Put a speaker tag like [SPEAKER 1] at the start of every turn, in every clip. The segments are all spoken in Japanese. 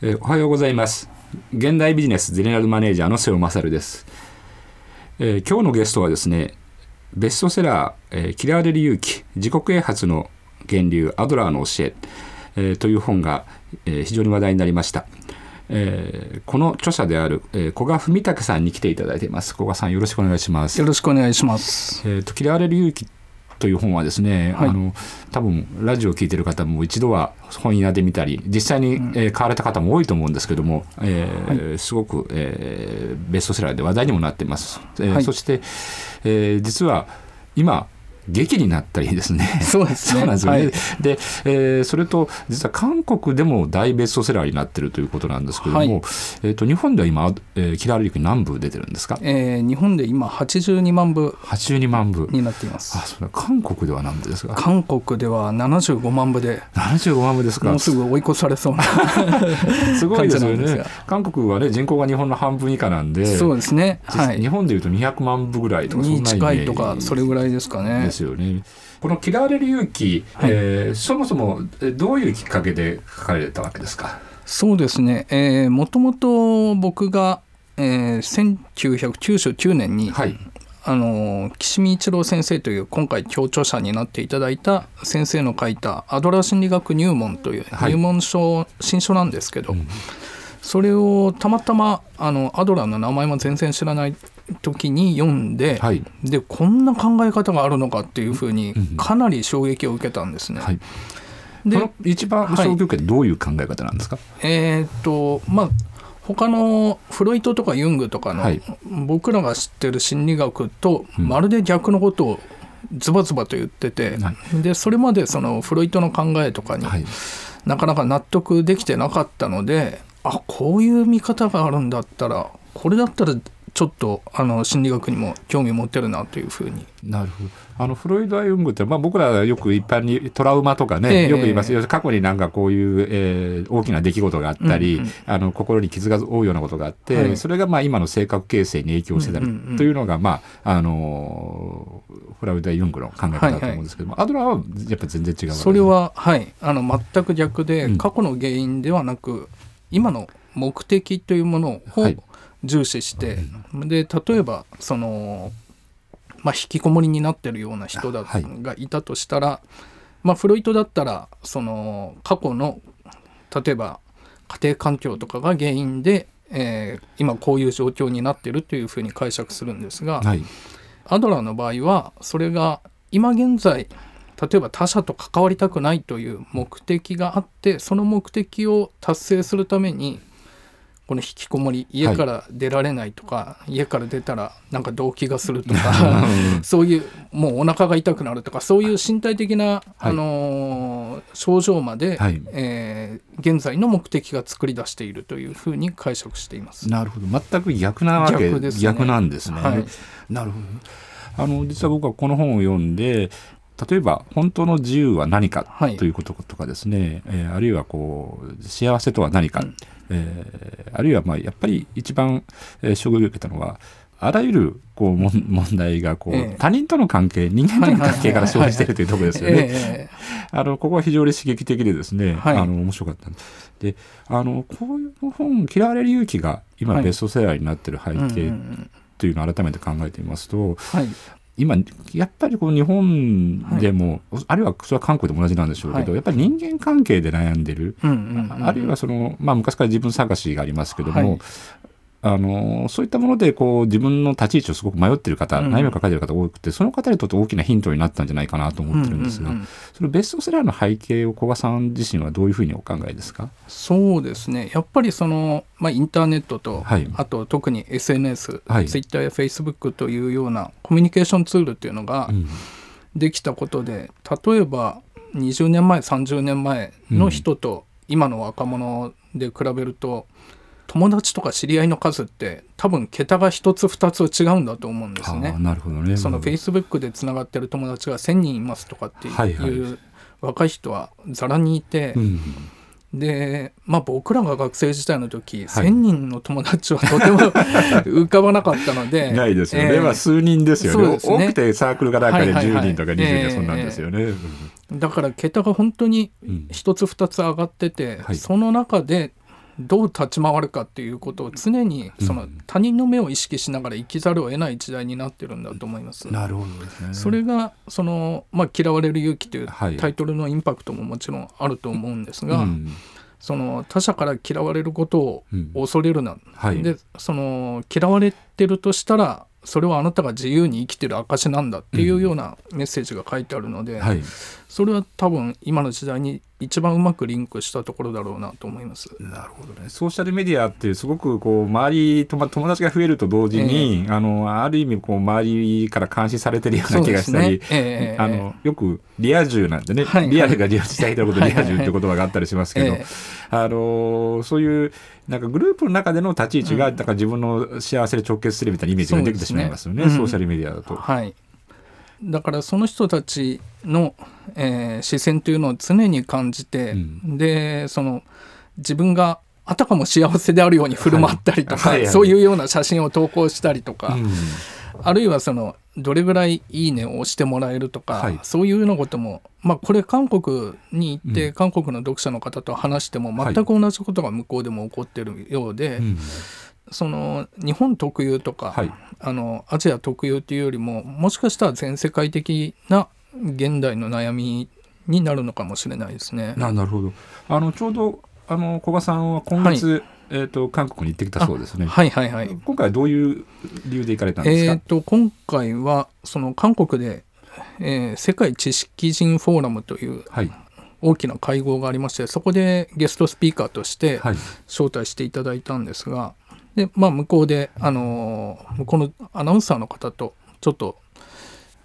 [SPEAKER 1] えーおはようございます。現代ビジネスゼネラルマネージャーの瀬尾勝です、えー今日のゲストはですねベストセラー、えー嫌われる勇気自己啓発の源流アドラーの教ええーという本が、えー非常に話題になりました、えーこの著者である、えー古賀文武さんに来ていただいています。古賀さんよろしくお願いします。
[SPEAKER 2] よろしくお願いします。
[SPEAKER 1] えーと嫌われる勇気という本はですね、
[SPEAKER 2] はい。
[SPEAKER 1] あの多分ラジオを聞いてる方も一度は本屋で見たり実際に、えー買われた方も多いと思うんですけども、えーすごく、えーベストセラーで話題にもなっています、えー
[SPEAKER 2] はい。
[SPEAKER 1] そして、えー実は今劇になったりですね。
[SPEAKER 2] そうですね。
[SPEAKER 1] そうなんですよね、
[SPEAKER 2] はい。
[SPEAKER 1] で、えーそれと実は韓国でも大ベストセラーになってるということなんですけども、
[SPEAKER 2] はい。
[SPEAKER 1] えー、と日本では今、えー、キラーリク何部出てるんですか？
[SPEAKER 2] えー日本で今82万部。
[SPEAKER 1] 82万部。
[SPEAKER 2] になっています。
[SPEAKER 1] あ。それは韓国では何部ですか？
[SPEAKER 2] 韓国では75万部で。
[SPEAKER 1] 75万部ですか？
[SPEAKER 2] もうすぐ追い越されそうな
[SPEAKER 1] すごいですよね。韓国はね人口が日本の半分以下なんで
[SPEAKER 2] そうですね。はい。
[SPEAKER 1] 実日本でいうと200万部ぐらいとかそんなイ
[SPEAKER 2] に
[SPEAKER 1] メージ
[SPEAKER 2] 近いとかそれぐらいですかね。
[SPEAKER 1] で。すよね。この「嫌われる勇気」
[SPEAKER 2] はい。
[SPEAKER 1] えーそもそもえどういうきっかけで書かれたわけですか？
[SPEAKER 2] そうですね。えーもともと僕が、えー1999年に、
[SPEAKER 1] はい。
[SPEAKER 2] あの岸見一郎先生という今回協調者になっていただいた先生の書いた「アドラー心理学入門」という
[SPEAKER 1] はい。
[SPEAKER 2] 入門書、新書なんですけど、
[SPEAKER 1] ん。
[SPEAKER 2] それをたまたまあのアドラーの名前も全然知らない時に読んで、
[SPEAKER 1] はい。
[SPEAKER 2] でこんな考え方があるのかっていうふうに
[SPEAKER 1] うん
[SPEAKER 2] かなり衝撃を受けたんですね。
[SPEAKER 1] はい。
[SPEAKER 2] で
[SPEAKER 1] 一番衝撃を受けてどういう考え方なんですか、
[SPEAKER 2] えーっとまあ他のフロイトとかユングとかの、
[SPEAKER 1] はい。
[SPEAKER 2] 僕らが知ってる心理学と
[SPEAKER 1] うん。
[SPEAKER 2] まるで逆のことをズバズバと言ってて、
[SPEAKER 1] は
[SPEAKER 2] でそれまでそのフロイトの考えとかに
[SPEAKER 1] はい。
[SPEAKER 2] なかなか納得できてなかったのであこういう見方があるんだったらこれだったらちょっとあの心理学にも興味持てるなというふうに。
[SPEAKER 1] なるほど。あのフロイド・アユングって、まあ、僕らはよく一般にトラウマとかね、
[SPEAKER 2] ええ。
[SPEAKER 1] よく言います。よ過去になんかこういう、えー大きな出来事があったり、
[SPEAKER 2] うんうん
[SPEAKER 1] あの心に傷が負うようなことがあって、
[SPEAKER 2] はい。
[SPEAKER 1] それがまあ今の性格形成に影響してたりというのが、まああのフラウド・アユングの考え方だと思うんですけども、アドラーはやっぱ全然違うわけです
[SPEAKER 2] それははい。あの全く逆で、
[SPEAKER 1] うん。
[SPEAKER 2] 過去の原因ではなく今の目的というものを
[SPEAKER 1] はい
[SPEAKER 2] 重視して、で例えばその、まあ、引きこもりになってるような人だ、
[SPEAKER 1] はい。
[SPEAKER 2] がいたとしたら、まあ、フロイトだったらその過去の例えば家庭環境とかが原因で、えー今こういう状況になってるというふうに解釈するんですが、
[SPEAKER 1] はい。
[SPEAKER 2] アドラーの場合はそれが今現在例えば他者と関わりたくないという目的があってその目的を達成するためにこの引きこもり家から出られないとか、家から出たらなんか動悸がするとか そういうもうお腹が痛くなるとかそういう身体的な、あのー症状まで、
[SPEAKER 1] はい。
[SPEAKER 2] えー現在の目的が作り出しているというふうに解釈しています。
[SPEAKER 1] なるほど。全く逆なわけ
[SPEAKER 2] 逆ですね。
[SPEAKER 1] なんですね。
[SPEAKER 2] はい。
[SPEAKER 1] なるほど。あの実は僕はこの本を読んで例えば本当の自由は何か
[SPEAKER 2] はい。
[SPEAKER 1] ということとかですね、えーあるいはこう幸せとは何か、えーあるいはまあやっぱり一番、えー衝撃を受けたのはあらゆるこう問題がこう、
[SPEAKER 2] ええ。
[SPEAKER 1] 他人との関係人間との関係から生じているというところですよね。
[SPEAKER 2] え
[SPEAKER 1] あのここは非常に刺激的でですね、
[SPEAKER 2] はい。
[SPEAKER 1] あの面白かったんであのこういう本「嫌われる勇気」が今
[SPEAKER 2] はい。
[SPEAKER 1] ベストセラーになってる背景
[SPEAKER 2] ん。
[SPEAKER 1] というのを改めて考えてみますと、
[SPEAKER 2] はい
[SPEAKER 1] 今やっぱりこう日本でも、あるいはそれは韓国でも同じなんでしょうけど、
[SPEAKER 2] はい。
[SPEAKER 1] やっぱり人間関係で悩んでる、
[SPEAKER 2] うんうんうん。
[SPEAKER 1] あるいはその、まあ、昔から自分探しがありますけども、
[SPEAKER 2] はい
[SPEAKER 1] あのそういったものでこう自分の立ち位置をすごく迷ってる方、
[SPEAKER 2] うん。
[SPEAKER 1] 悩みを抱えてる方多くてその方にとって大きなヒントになったんじゃないかなと思ってるんですが、
[SPEAKER 2] うんうん。うん
[SPEAKER 1] そのベストセラーの背景を古賀さん自身はどういうふうにお考えですか？
[SPEAKER 2] そうですね。やっぱりその、まあ、インターネットと、
[SPEAKER 1] はい。
[SPEAKER 2] あと特に SNS、
[SPEAKER 1] はい。
[SPEAKER 2] Twitter や Facebook というようなコミュニケーションツールっていうのが
[SPEAKER 1] うん。
[SPEAKER 2] できたことで、例えば20年前30年前の人と今の若者で比べると、友達とか知り合いの数って多分桁が1つ2つ違うんだと思うんですね。
[SPEAKER 1] なるほどね。
[SPEAKER 2] その
[SPEAKER 1] うん
[SPEAKER 2] Facebook でつながってる友達が1,000人いますとかっていう、若い人はざらにいて、
[SPEAKER 1] うん。
[SPEAKER 2] で、まあ、僕らが学生時代の時、
[SPEAKER 1] はい。
[SPEAKER 2] 1,000人の友達はとても 浮かばなかったので
[SPEAKER 1] ないですよね。
[SPEAKER 2] えー
[SPEAKER 1] まあ数人ですよね。
[SPEAKER 2] ね。
[SPEAKER 1] 多くてサークルがなんかで10
[SPEAKER 2] はいはいはい。
[SPEAKER 1] 人とか20人そんなんですよね。
[SPEAKER 2] だから桁が本当に
[SPEAKER 1] うん。
[SPEAKER 2] 一つ二つ上がってて、
[SPEAKER 1] はい。
[SPEAKER 2] その中でどう立ち回るかっていうことを常にその他人の目を意識しながら生きざるを得ない時代になってるんだと思います。
[SPEAKER 1] なるほどですね。
[SPEAKER 2] それがその、まあ「嫌われる勇気」という
[SPEAKER 1] はい。
[SPEAKER 2] タイトルのインパクトももちろんあると思うんですが、
[SPEAKER 1] うん。
[SPEAKER 2] その他者から嫌われることを
[SPEAKER 1] うん
[SPEAKER 2] 恐れるな、
[SPEAKER 1] はい。
[SPEAKER 2] でその嫌われてるとしたらそれはあなたが自由に生きてる証なんだっていうようなメッセージが書いてあるので、
[SPEAKER 1] はい。
[SPEAKER 2] それは多分今の時代に一番うまくリンクしたところだろうなと思います。
[SPEAKER 1] なるほどね。ソーシャルメディアってすごくこう周りとま友達が増えると同時に、あのある意味こう周りから監視されてるような気がしたり、
[SPEAKER 2] ええ
[SPEAKER 1] あのよくリア充なんてね、
[SPEAKER 2] はい
[SPEAKER 1] リアルがリアルした人のこと
[SPEAKER 2] はい
[SPEAKER 1] リア充って言葉があったりしますけど、
[SPEAKER 2] ええ。
[SPEAKER 1] あのそういうなんかグループの中での立ち位置が、だから自分の幸せで直結するみたいなイメージができてしまいますよね、
[SPEAKER 2] ねうん
[SPEAKER 1] ソーシャルメディアだと。
[SPEAKER 2] はい、だからその人たちの、えー視線というのを常に感じて、
[SPEAKER 1] うん。
[SPEAKER 2] でその自分があたかも幸せであるように振る舞ったりとか、
[SPEAKER 1] はいはい。はい
[SPEAKER 2] そういうような写真を投稿したりとか、
[SPEAKER 1] うん。
[SPEAKER 2] あるいはそのどれぐらい「いいね」を押してもらえるとか、
[SPEAKER 1] はい。
[SPEAKER 2] そういうようなことも、まあ、これ韓国に行って、
[SPEAKER 1] うん。
[SPEAKER 2] 韓国の読者の方と話しても
[SPEAKER 1] はい。
[SPEAKER 2] 全く同じことが向こうでも起こってるようで、
[SPEAKER 1] うん
[SPEAKER 2] その日本特有とか、
[SPEAKER 1] はい
[SPEAKER 2] あのアジア特有っていうよりももしかしたら全世界的な現代の悩みになるのかもしれないですね。
[SPEAKER 1] ななるほどあのちょうどあの古賀さんは今月、えー、と韓国に行ってきたそうですね。
[SPEAKER 2] はいはいはい。
[SPEAKER 1] 今回はどういう理由で行かれたんですか、
[SPEAKER 2] えー、と今回はその韓国で、えー世界知識人フォーラムという
[SPEAKER 1] はい
[SPEAKER 2] 大きな会合がありましてそこでゲストスピーカーとして
[SPEAKER 1] はい
[SPEAKER 2] 招待していただいたんですが、でまあ、向こうで、あのー向こうのアナウンサーの方とちょっと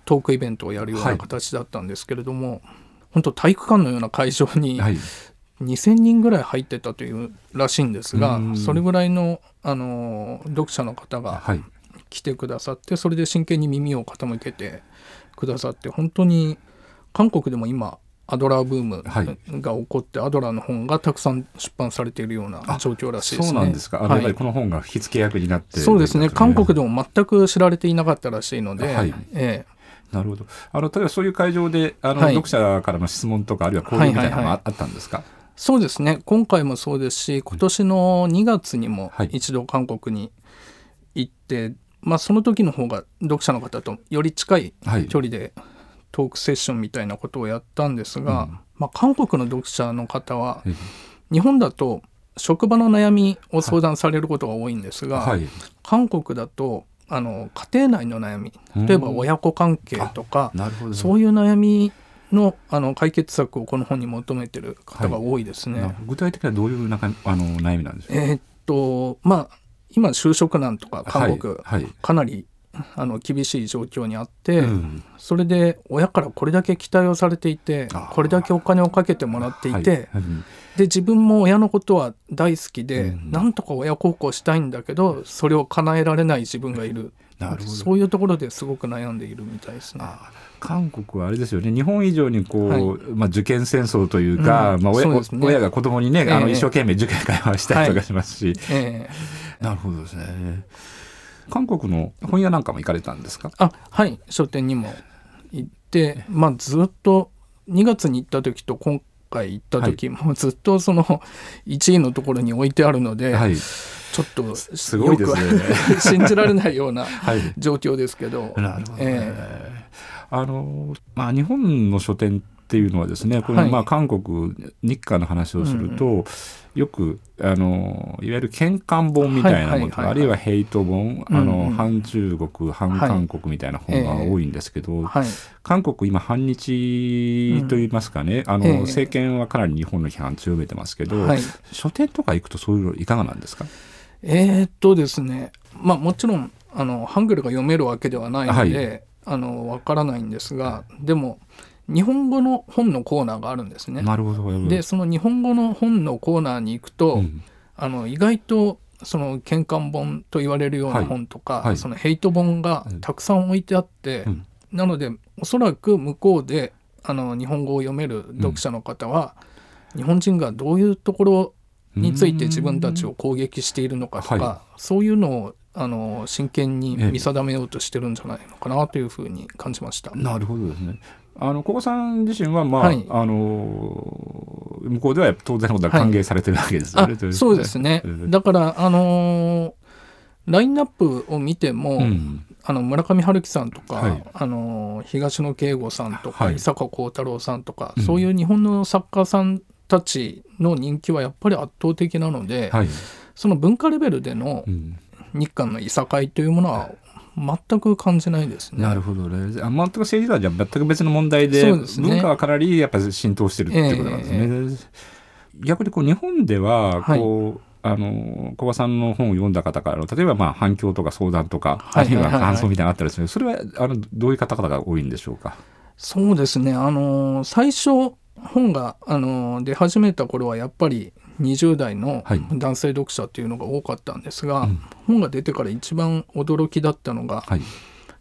[SPEAKER 2] トークイベントをやるよう
[SPEAKER 1] は
[SPEAKER 2] ない。形だったんですけれども、本当体育館のような会場に
[SPEAKER 1] はい。
[SPEAKER 2] 2,000人ぐらい入ってたというらしいんですが
[SPEAKER 1] うん。
[SPEAKER 2] それぐらいの、あのー読者の方が
[SPEAKER 1] はい。
[SPEAKER 2] 来てくださってそれで真剣に耳を傾けてくださって本当に韓国でも今アドラーブーム
[SPEAKER 1] はい。
[SPEAKER 2] が起こって、アドラーの本がたくさん出版されているような状況らしいですね。
[SPEAKER 1] そうなんですか。
[SPEAKER 2] はい。
[SPEAKER 1] この本が火付け役になって
[SPEAKER 2] そうですね。韓国でも全く知られていなかったらしいので、
[SPEAKER 1] はい。
[SPEAKER 2] え
[SPEAKER 1] なるほど。あの例えばそういう会場であの、
[SPEAKER 2] はい。
[SPEAKER 1] 読者からの質問とかあるいは交流みたいなの
[SPEAKER 2] はいはいは
[SPEAKER 1] がああったんですか、
[SPEAKER 2] そうですね。今回もそうですし今年の2月にも
[SPEAKER 1] はい。
[SPEAKER 2] 一度韓国に行って、まあ、その時の方が読者の方とより近い
[SPEAKER 1] はい。
[SPEAKER 2] 距離でトークセッションみたいなことをやったんですが、
[SPEAKER 1] うん。
[SPEAKER 2] まあ、韓国の読者の方は
[SPEAKER 1] え
[SPEAKER 2] 日本だと職場の悩みを相談されることが多いんですが、
[SPEAKER 1] はい。
[SPEAKER 2] 韓国だとあの家庭内の悩み例えば
[SPEAKER 1] うん
[SPEAKER 2] 親子関係とか
[SPEAKER 1] なるほど。
[SPEAKER 2] そういう悩みのあの解決策をこの本に求めてる方が多いですね。
[SPEAKER 1] な具体的にはどういう中あの悩みなんですか、
[SPEAKER 2] えーっとまあ今就職難とか韓国、
[SPEAKER 1] はい。はい。
[SPEAKER 2] かなりあの厳しい状況にあって、
[SPEAKER 1] うん。
[SPEAKER 2] それで親からこれだけ期待をされていて
[SPEAKER 1] あー。
[SPEAKER 2] これだけお金をかけてもらっていて、
[SPEAKER 1] はい。うん
[SPEAKER 2] で自分も親のことは大好きで、
[SPEAKER 1] うん。
[SPEAKER 2] なんとか親孝行したいんだけどそれを叶えられない自分がいる。
[SPEAKER 1] なるほど。
[SPEAKER 2] そういうところですごく悩んでいるみたいですね。
[SPEAKER 1] あ韓国はあれですよね。日本以上にこう、
[SPEAKER 2] はい。
[SPEAKER 1] まあ、受験戦争というか、
[SPEAKER 2] うん。
[SPEAKER 1] まあ親
[SPEAKER 2] ね。
[SPEAKER 1] 親が子供にね、あの
[SPEAKER 2] ええ。
[SPEAKER 1] 一生懸命受験会話したりとかしますし、
[SPEAKER 2] ええ。
[SPEAKER 1] なるほどですね韓国の本屋なんかも行かれたんですか？
[SPEAKER 2] あはい。書店にも行って、まあ、ずっと2月に行った時と今回行った時、もうずっとその1位のところに置いてあるので、
[SPEAKER 1] はい。
[SPEAKER 2] ちょっと
[SPEAKER 1] すごいですね。
[SPEAKER 2] 信じられないような
[SPEAKER 1] はい。
[SPEAKER 2] 状況ですけど。
[SPEAKER 1] なるほどね、
[SPEAKER 2] え。
[SPEAKER 1] あのまあ日本の書店っていうのはですねこれ、
[SPEAKER 2] はい。
[SPEAKER 1] まあ韓国日韓の話をすると、よくあのいわゆる喧嘩本みたいなもの
[SPEAKER 2] はいはいはいはい。
[SPEAKER 1] あるいはヘイト本、あ
[SPEAKER 2] うん
[SPEAKER 1] の
[SPEAKER 2] うん。
[SPEAKER 1] 反中国反韓国みたいな本が多いんですけど、
[SPEAKER 2] はい。
[SPEAKER 1] 韓国今反日といいますかね、あの
[SPEAKER 2] ええ。
[SPEAKER 1] 政権はかなり日本の批判強めてますけど、
[SPEAKER 2] はい。
[SPEAKER 1] 書店とか行くとそういうのいかがなんですか？
[SPEAKER 2] えーっとですねまあもちろんあのハングルが読めるわけではないので、あのわからないんですがでも日本語の本のコーナーがあるんですね。
[SPEAKER 1] なるほど。
[SPEAKER 2] でその日本語の本のコーナーに行くと、
[SPEAKER 1] うん。
[SPEAKER 2] あの意外とその喧嘩本と言われるよう
[SPEAKER 1] は
[SPEAKER 2] ない。本とか、
[SPEAKER 1] はい。
[SPEAKER 2] そのヘイト本がたくさん置いてあって、
[SPEAKER 1] うん。
[SPEAKER 2] なのでおそらく向こうであの日本語を読める読者の方は、日本人がどういうところについて自分たちを攻撃しているのかとか、
[SPEAKER 1] は
[SPEAKER 2] そういうのをあの真剣に
[SPEAKER 1] ええ。
[SPEAKER 2] 見定めようとしてるんじゃないのかなというふうに感じました。
[SPEAKER 1] なるほどですね。あの古賀さん自身は、まあ
[SPEAKER 2] はい。
[SPEAKER 1] あの向こうでは当然のことは歓迎されてるわけですよ
[SPEAKER 2] あ
[SPEAKER 1] ね。
[SPEAKER 2] そうですね。
[SPEAKER 1] うん
[SPEAKER 2] だからあのーラインナップを見ても、
[SPEAKER 1] うん。
[SPEAKER 2] あの村上春樹さんとか、
[SPEAKER 1] はい。
[SPEAKER 2] あの東野圭吾さんとか、
[SPEAKER 1] はい。
[SPEAKER 2] 伊坂幸太郎さんとか、
[SPEAKER 1] うん。
[SPEAKER 2] そういう日本の作家さんたちの人気はやっぱり圧倒的なので、
[SPEAKER 1] はい。
[SPEAKER 2] その文化レベルでの
[SPEAKER 1] うん。
[SPEAKER 2] 日韓のいさかいというものは全く感じないですね。
[SPEAKER 1] なるほどね。あ全く政治とはじゃあ全く別の問題で
[SPEAKER 2] ね
[SPEAKER 1] 文化はかなりやっぱり浸透してるってことなんですね。逆にこう日本では
[SPEAKER 2] はい
[SPEAKER 1] こう、あの古賀さんの本を読んだ方からの例えばまあ反響とか相談とか、
[SPEAKER 2] はい
[SPEAKER 1] あるいは
[SPEAKER 2] はいはいはい
[SPEAKER 1] 感想みたいなのあったりするそれはあのどういう方々が多いんでしょうか？
[SPEAKER 2] そうですね、あのー最初本が、あのー出始めた頃はやっぱり20代の
[SPEAKER 1] はい。
[SPEAKER 2] 男性読者っていうのが多かったんですが、
[SPEAKER 1] うん。
[SPEAKER 2] 本が出てから一番驚きだったのが、
[SPEAKER 1] はい。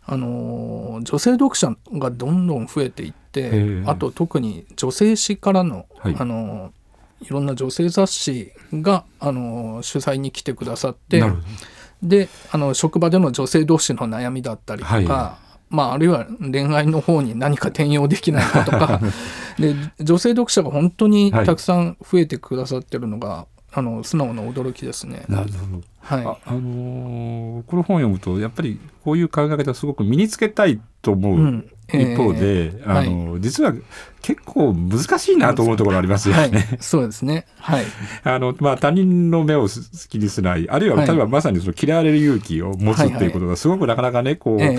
[SPEAKER 2] あのー女性読者がどんどん増えていって
[SPEAKER 1] ー。
[SPEAKER 2] あと特に女性誌からの、
[SPEAKER 1] はい。
[SPEAKER 2] あのーいろんな女性雑誌が、あのー取材に来てくださって。であの職場での女性同士の悩みだったりとか、
[SPEAKER 1] は
[SPEAKER 2] まあ、あるいは恋愛の方に何か転用できないかとか で女性読者が本当にたくさん増えてくださってるのが、あの素直な驚きですね。
[SPEAKER 1] なるほど。
[SPEAKER 2] はい
[SPEAKER 1] あ、あのーこの本を読むとやっぱりこういう考え方をすごく身につけたいと思う、
[SPEAKER 2] うん
[SPEAKER 1] 一方で、
[SPEAKER 2] えー
[SPEAKER 1] あの実は結構難しいなと思うところありますよ
[SPEAKER 2] はい。
[SPEAKER 1] ね。、
[SPEAKER 2] そうですね。はい。
[SPEAKER 1] あのまあ、他人の目を好きにしないあるいは、
[SPEAKER 2] はい。
[SPEAKER 1] 例えばまさにその嫌われる勇気を持つって
[SPEAKER 2] はいはい
[SPEAKER 1] いうことがすごくなかなかねこう、
[SPEAKER 2] え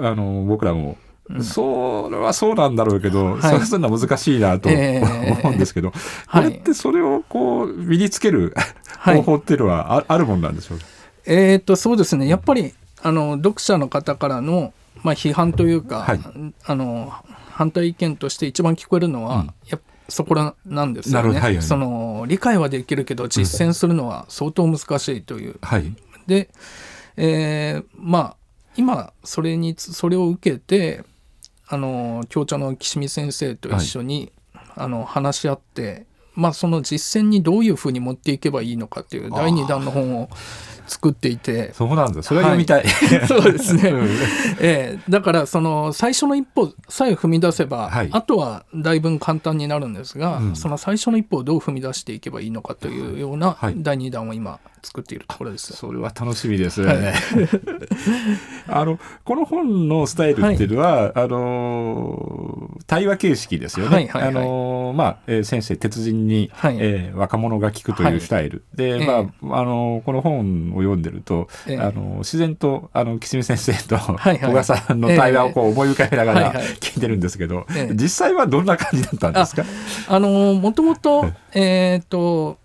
[SPEAKER 1] あの僕らも、
[SPEAKER 2] うん。
[SPEAKER 1] それはそうなんだろうけど、
[SPEAKER 2] はい。
[SPEAKER 1] それするのは難しいなと
[SPEAKER 2] えー
[SPEAKER 1] 思うんですけど、
[SPEAKER 2] はい。
[SPEAKER 1] これってそれをこう身につける
[SPEAKER 2] はい。
[SPEAKER 1] 方法っていうのはあ,、あるもんなんでしょうか？
[SPEAKER 2] えー、とそうですね。やっぱりあの読者の方からの、まあ、批判というか、
[SPEAKER 1] はい。
[SPEAKER 2] あの反対意見として一番聞こえるのは、
[SPEAKER 1] うん。
[SPEAKER 2] やっぱそこらなんですよね、
[SPEAKER 1] はいはい。
[SPEAKER 2] その理解はできるけど実践するのは相当難しいという。
[SPEAKER 1] はい。
[SPEAKER 2] で、えーまあ今それにつそれを受けてあの教茶の岸見先生と一緒に、あの話し合って、まあ、その実践にどういうふうに持っていけばいいのかっていう第2弾の本を作っていて。
[SPEAKER 1] そうなんだ。それは読みたい。
[SPEAKER 2] そうですね、
[SPEAKER 1] うん。
[SPEAKER 2] ええ。だからその最初の一歩さえ踏み出せば、
[SPEAKER 1] はい。
[SPEAKER 2] あとはだいぶ簡単になるんですが、
[SPEAKER 1] うん。
[SPEAKER 2] その最初の一歩をどう踏み出していけばいいのかというような
[SPEAKER 1] はい。
[SPEAKER 2] 第2弾を今作っているところです。
[SPEAKER 1] それは楽しみです。
[SPEAKER 2] はい。
[SPEAKER 1] あのこの本のスタイルっていうのは、あの対話形式ですよね。
[SPEAKER 2] はいはいはい。
[SPEAKER 1] あのまあ、えー先生鉄人に、
[SPEAKER 2] はい。
[SPEAKER 1] えー若者が聞くというスタイル、で、
[SPEAKER 2] ええ。
[SPEAKER 1] まああのこの本を読んでると、
[SPEAKER 2] ええ。
[SPEAKER 1] あの自然とあの岸見先生と
[SPEAKER 2] いはい。
[SPEAKER 1] 小賀さんの対話をこう思い浮かべながら
[SPEAKER 2] はいはい。
[SPEAKER 1] 聞いてるんですけど、
[SPEAKER 2] ええ。
[SPEAKER 1] 実際はどんな感じだったんですか？
[SPEAKER 2] あのもともと,、えー、と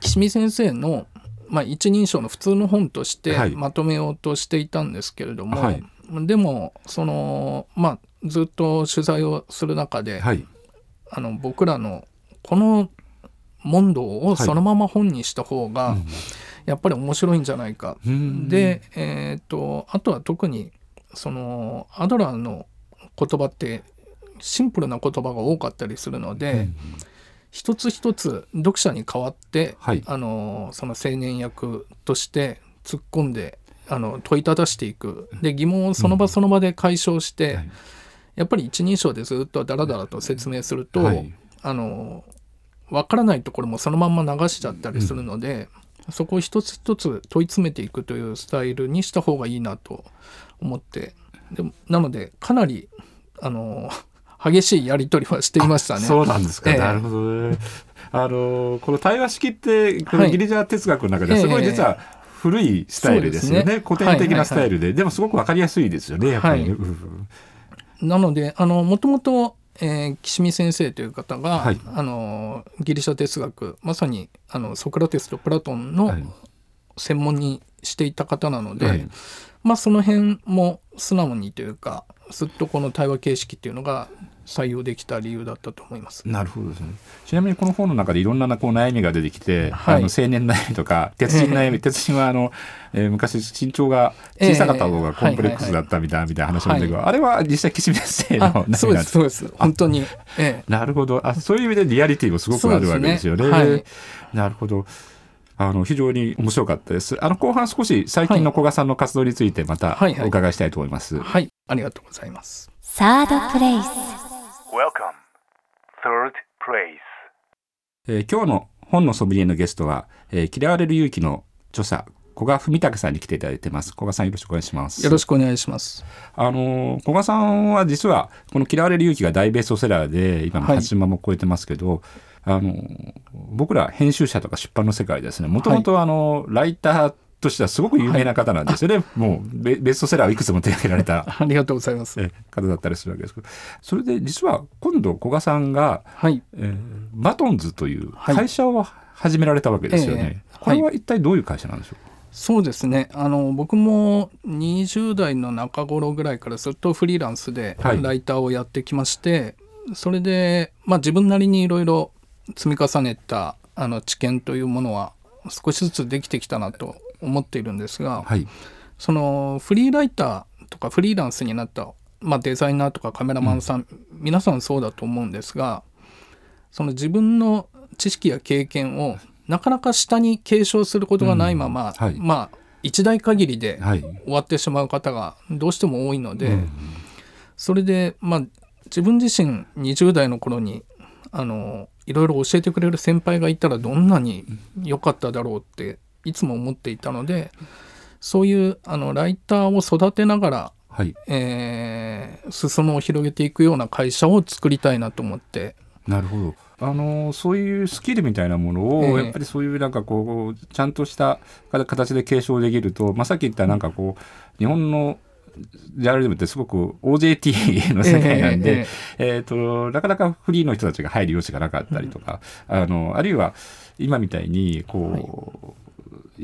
[SPEAKER 2] 岸見先生の、まあ、一人称の普通の本として
[SPEAKER 1] はい。
[SPEAKER 2] まとめようとしていたんですけれども、
[SPEAKER 1] はい。
[SPEAKER 2] でもその、まあ、ずっと取材をする中で、
[SPEAKER 1] はい。
[SPEAKER 2] あの僕らのこの問答をそのまま本にした方が、やっぱり面白いんじゃないか。
[SPEAKER 1] うん。
[SPEAKER 2] で、えー、とあとは特にそのアドラーの言葉ってシンプルな言葉が多かったりするので、
[SPEAKER 1] うん
[SPEAKER 2] 一つ一つ読者に代わって、
[SPEAKER 1] はい。
[SPEAKER 2] あのその青年役として突っ込んであの問いただしていく。で疑問をその場その場で解消して、
[SPEAKER 1] はい。
[SPEAKER 2] やっぱり一人称でずっとダラダラと説明すると、
[SPEAKER 1] はい。
[SPEAKER 2] あの分からないところもそのまんま流しちゃったりするので、そこを一つ一つ問い詰めていくというスタイルにした方がいいなと思って。でもなのでかなりあの激しいやり取りはしていましたね。
[SPEAKER 1] そうなんですか、
[SPEAKER 2] ええ。
[SPEAKER 1] なるほど。ね。あのこの対話式ってこの
[SPEAKER 2] はい。
[SPEAKER 1] ギリシャ哲学の中ですごい実は古いスタイルですよね,、
[SPEAKER 2] ね。
[SPEAKER 1] 古典的なスタイルで、でもすごくわかりやすいですよねやっぱりね。
[SPEAKER 2] はい。
[SPEAKER 1] うん。
[SPEAKER 2] なのであのもともと、えー岸見先生という方が、
[SPEAKER 1] はい。
[SPEAKER 2] あのギリシャ哲学まさにあのソクラテスとプラトンの
[SPEAKER 1] はい。
[SPEAKER 2] 専門にしていた方なので、
[SPEAKER 1] はい。
[SPEAKER 2] まあその辺も素直にというかすっとこの対話形式っていうのが採用できた理由だったと思います。
[SPEAKER 1] なるほどですね。ちなみにこの本の中でいろんなこう悩みが出てきて、
[SPEAKER 2] はい。
[SPEAKER 1] あの青年悩みとか 鉄人悩み、鉄人はあの、えー昔身長が小さかった方がコンプレックスだったみたいなみたいな話なんだけど、あれは実際岸見先生の
[SPEAKER 2] あ
[SPEAKER 1] 悩み
[SPEAKER 2] そう
[SPEAKER 1] なん
[SPEAKER 2] ですそうです。本当に、ええ、
[SPEAKER 1] なるほど。あそういう意味でリアリティもすごくあるわけですよね。
[SPEAKER 2] ね。はい。
[SPEAKER 1] なるほどあの非常に面白かったです。あの後半少し最近の古賀さんの活動についてまた
[SPEAKER 2] はいはい
[SPEAKER 1] お伺いしたいと思います。
[SPEAKER 2] はいありがとうございます。
[SPEAKER 3] サードプレイス Welcome. Third place.
[SPEAKER 1] えー今日の本のソムリエのゲストは、えー嫌われる勇気の著者古賀文武さんに来ていただいてます古賀さんよろしくお願いします
[SPEAKER 2] よろしくお願いします。
[SPEAKER 1] あのー古賀さんは実はこの「嫌われる勇気」が大ベストセラーで今も
[SPEAKER 2] はい
[SPEAKER 1] 80万も超えてますけど、あのー僕ら編集者とか出版の世界ですね。もともとあのライターとしてはすごく有名な方なんですよね、もうベベストセラーをいくつも手掛けられた
[SPEAKER 2] ありがとうございます。
[SPEAKER 1] え方だったりするわけですけど。それで実は今度古賀さんが、
[SPEAKER 2] はい。
[SPEAKER 1] えーバトンズという
[SPEAKER 2] はい。
[SPEAKER 1] 会社を始められたわけですよね、
[SPEAKER 2] ええ
[SPEAKER 1] これは一体どういう会社なんでしょう？か、
[SPEAKER 2] そうですね。あの僕も20代の中頃ぐらいからずっとフリーランスで
[SPEAKER 1] はい。
[SPEAKER 2] ライターをやってきまして、それで、まあ、自分なりにいろいろ積み重ねたあの知見というものは少しずつできてきたなと思っているんですが、
[SPEAKER 1] はい。
[SPEAKER 2] そのフリーライターとかフリーランスになった、まあ、デザイナーとかカメラマンさん、皆さんそうだと思うんですがその自分の知識や経験をなかなか下に継承することがないまま、
[SPEAKER 1] うんはい。
[SPEAKER 2] まあ一代限りで
[SPEAKER 1] はい。
[SPEAKER 2] 終わってしまう方がどうしても多いので、
[SPEAKER 1] うん。
[SPEAKER 2] それでまあ自分自身20代の頃にあのいろいろ教えてくれる先輩がいたらどんなに良かっただろうっていつも思っていたのでそういうあのライターを育てながら、
[SPEAKER 1] はい。
[SPEAKER 2] えー裾野を広げていくような会社を作りたいなと思って。
[SPEAKER 1] なるほど。あのそういうスキルみたいなものを、
[SPEAKER 2] ええ。
[SPEAKER 1] やっぱりそういうなんかこうちゃんとした形で継承できると、まあ、さっき言ったなんかこう日本のジャーナリズムってすごく OJT の世界なんで、えーとなかなかフリーの人たちが入る余地がなかったりとか、あのあるいは今みたいにこう、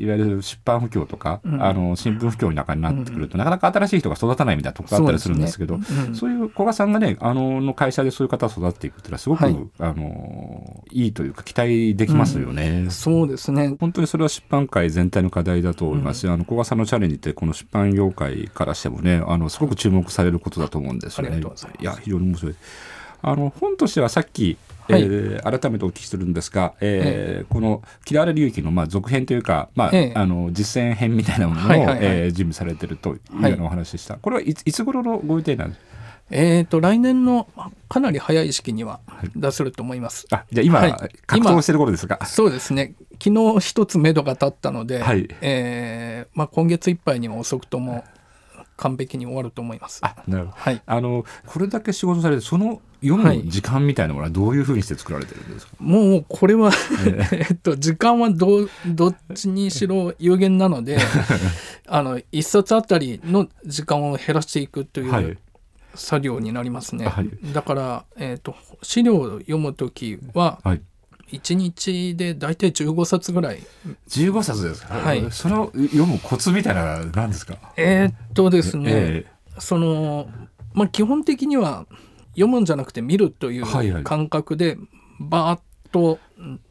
[SPEAKER 1] い、わゆる出版不況とか、
[SPEAKER 2] うん。
[SPEAKER 1] あの新聞不況の中になってくると、なかなか新しい人が育たないみたいなところがあったりするんですけど
[SPEAKER 2] そうねうん
[SPEAKER 1] そういう古賀さんがねあのの会社でそういう方を育てていくっていうのはすごく、
[SPEAKER 2] はい。
[SPEAKER 1] あのいいというか期待できますよね。
[SPEAKER 2] そうですね。
[SPEAKER 1] 本当にそれは出版界全体の課題だと思いますし、あの古賀さんのチャレンジってこの出版業界からしてもねあのすごく注目されることだと思うんですよね。
[SPEAKER 2] い
[SPEAKER 1] や非常に面白い。あの本としてはさっき、
[SPEAKER 2] はい。
[SPEAKER 1] えー改めてお聞きするんですが、えーこの「嫌われる勇気の」まあ、続編というか、まあ
[SPEAKER 2] ええ。
[SPEAKER 1] あの実践編みたいなものを、
[SPEAKER 2] はいはいはい。
[SPEAKER 1] えー準備されてるというようなお話でした。これはいついつ頃のご予定なんですか？
[SPEAKER 2] えー、と来年のまあかなり早い時期には出せると思います。
[SPEAKER 1] あじゃあ今、
[SPEAKER 2] はい。
[SPEAKER 1] 格闘してる頃ですか？
[SPEAKER 2] そうですね。昨日一つ目処が立ったので、
[SPEAKER 1] はい。
[SPEAKER 2] えーまあ、今月いっぱいには遅くとも完璧に終わると思います。
[SPEAKER 1] あなるほど。
[SPEAKER 2] はい、
[SPEAKER 1] あのこれだけ仕事されてその読む時間みたいなものはどういうふうにして作られてるんですか、
[SPEAKER 2] もうこれは えっと時間はどうどっちにしろ有限なので あの一冊あたりの時間を減らしていくとい
[SPEAKER 1] はい。う
[SPEAKER 2] 作業になりますね。
[SPEAKER 1] はい。
[SPEAKER 2] だから、えー、と資料を読む時は
[SPEAKER 1] はい、
[SPEAKER 2] 1日で大体15冊ぐらい。
[SPEAKER 1] 15冊ですか、
[SPEAKER 2] はい。
[SPEAKER 1] それを読むコツみたいなのは何ですか、
[SPEAKER 2] えーっとですね、
[SPEAKER 1] え
[SPEAKER 2] そのまあ基本的には読むんじゃなくて見るという
[SPEAKER 1] はいはい。
[SPEAKER 2] 感覚でバーッと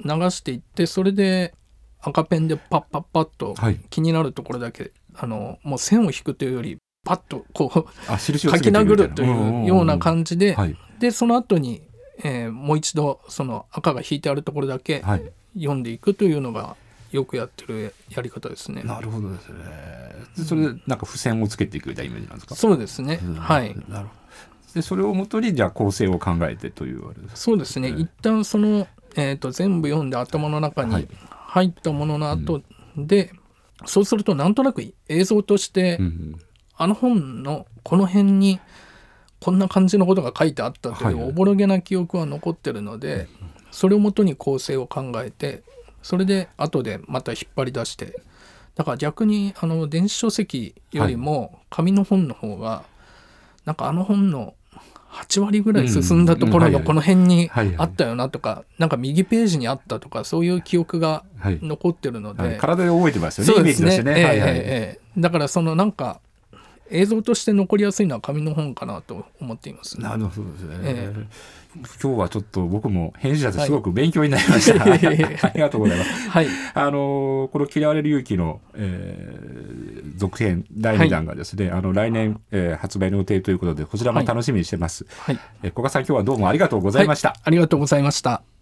[SPEAKER 2] 流していってそれで赤ペンでパッパッパッと
[SPEAKER 1] はい。
[SPEAKER 2] 気になるところだけあのもう線を引くというよりパッとこう書き殴るというような感じで、
[SPEAKER 1] はい。
[SPEAKER 2] でその後に、えーもう一度その赤が引いてあるところだけ
[SPEAKER 1] はい。
[SPEAKER 2] 読んでいくというのがよくやってるやり方ですね。
[SPEAKER 1] なるほどですね。でそれでなんか付箋をつけていくみたいなイメージなんですか？
[SPEAKER 2] そうですね、
[SPEAKER 1] うん。
[SPEAKER 2] はい。
[SPEAKER 1] なるほど。でそれをもとにじゃあ構成を考えてというあれです
[SPEAKER 2] そうですね、
[SPEAKER 1] ええ。
[SPEAKER 2] 一旦その、えー、と全部読んで頭の中
[SPEAKER 1] はい。
[SPEAKER 2] に入ったものの後で、そうするとなんとなく映像として、
[SPEAKER 1] うん。
[SPEAKER 2] あの本のこの辺にこんな感じのことが書いてあったとい
[SPEAKER 1] はいはい。う
[SPEAKER 2] おぼろげな記憶は残ってるので、それをもとに構成を考えてそれで後でまた引っ張り出してだから逆にあの電子書籍よりも紙の本の方が、なんかあの本の8割ぐらい進んだところのこの辺に
[SPEAKER 1] はいはい。
[SPEAKER 2] あったよなとか、なんか右ページにあったとかそういう記憶が
[SPEAKER 1] はい。
[SPEAKER 2] 残ってるので、
[SPEAKER 1] はい。体で覚えてますよねイメー
[SPEAKER 2] そうですね。
[SPEAKER 1] ジとしてね。
[SPEAKER 2] ええ
[SPEAKER 1] はいはい。
[SPEAKER 2] だからそのなんか映像として残りやすいのは紙の本かなと思っています。
[SPEAKER 1] なるほどですね、
[SPEAKER 2] え
[SPEAKER 1] 今日はちょっと僕も編集者ですごく勉強になりました。
[SPEAKER 2] はい
[SPEAKER 1] ありがとうございます。
[SPEAKER 2] はい、
[SPEAKER 1] あのーこの嫌われる勇気の、えー続編第2弾がですね、あの来年、えー発売の予定ということでこちらも楽しみにしてます。
[SPEAKER 2] はい、
[SPEAKER 1] えー古賀さん今日はどうもありがとうございました。
[SPEAKER 2] はいありがとうございました。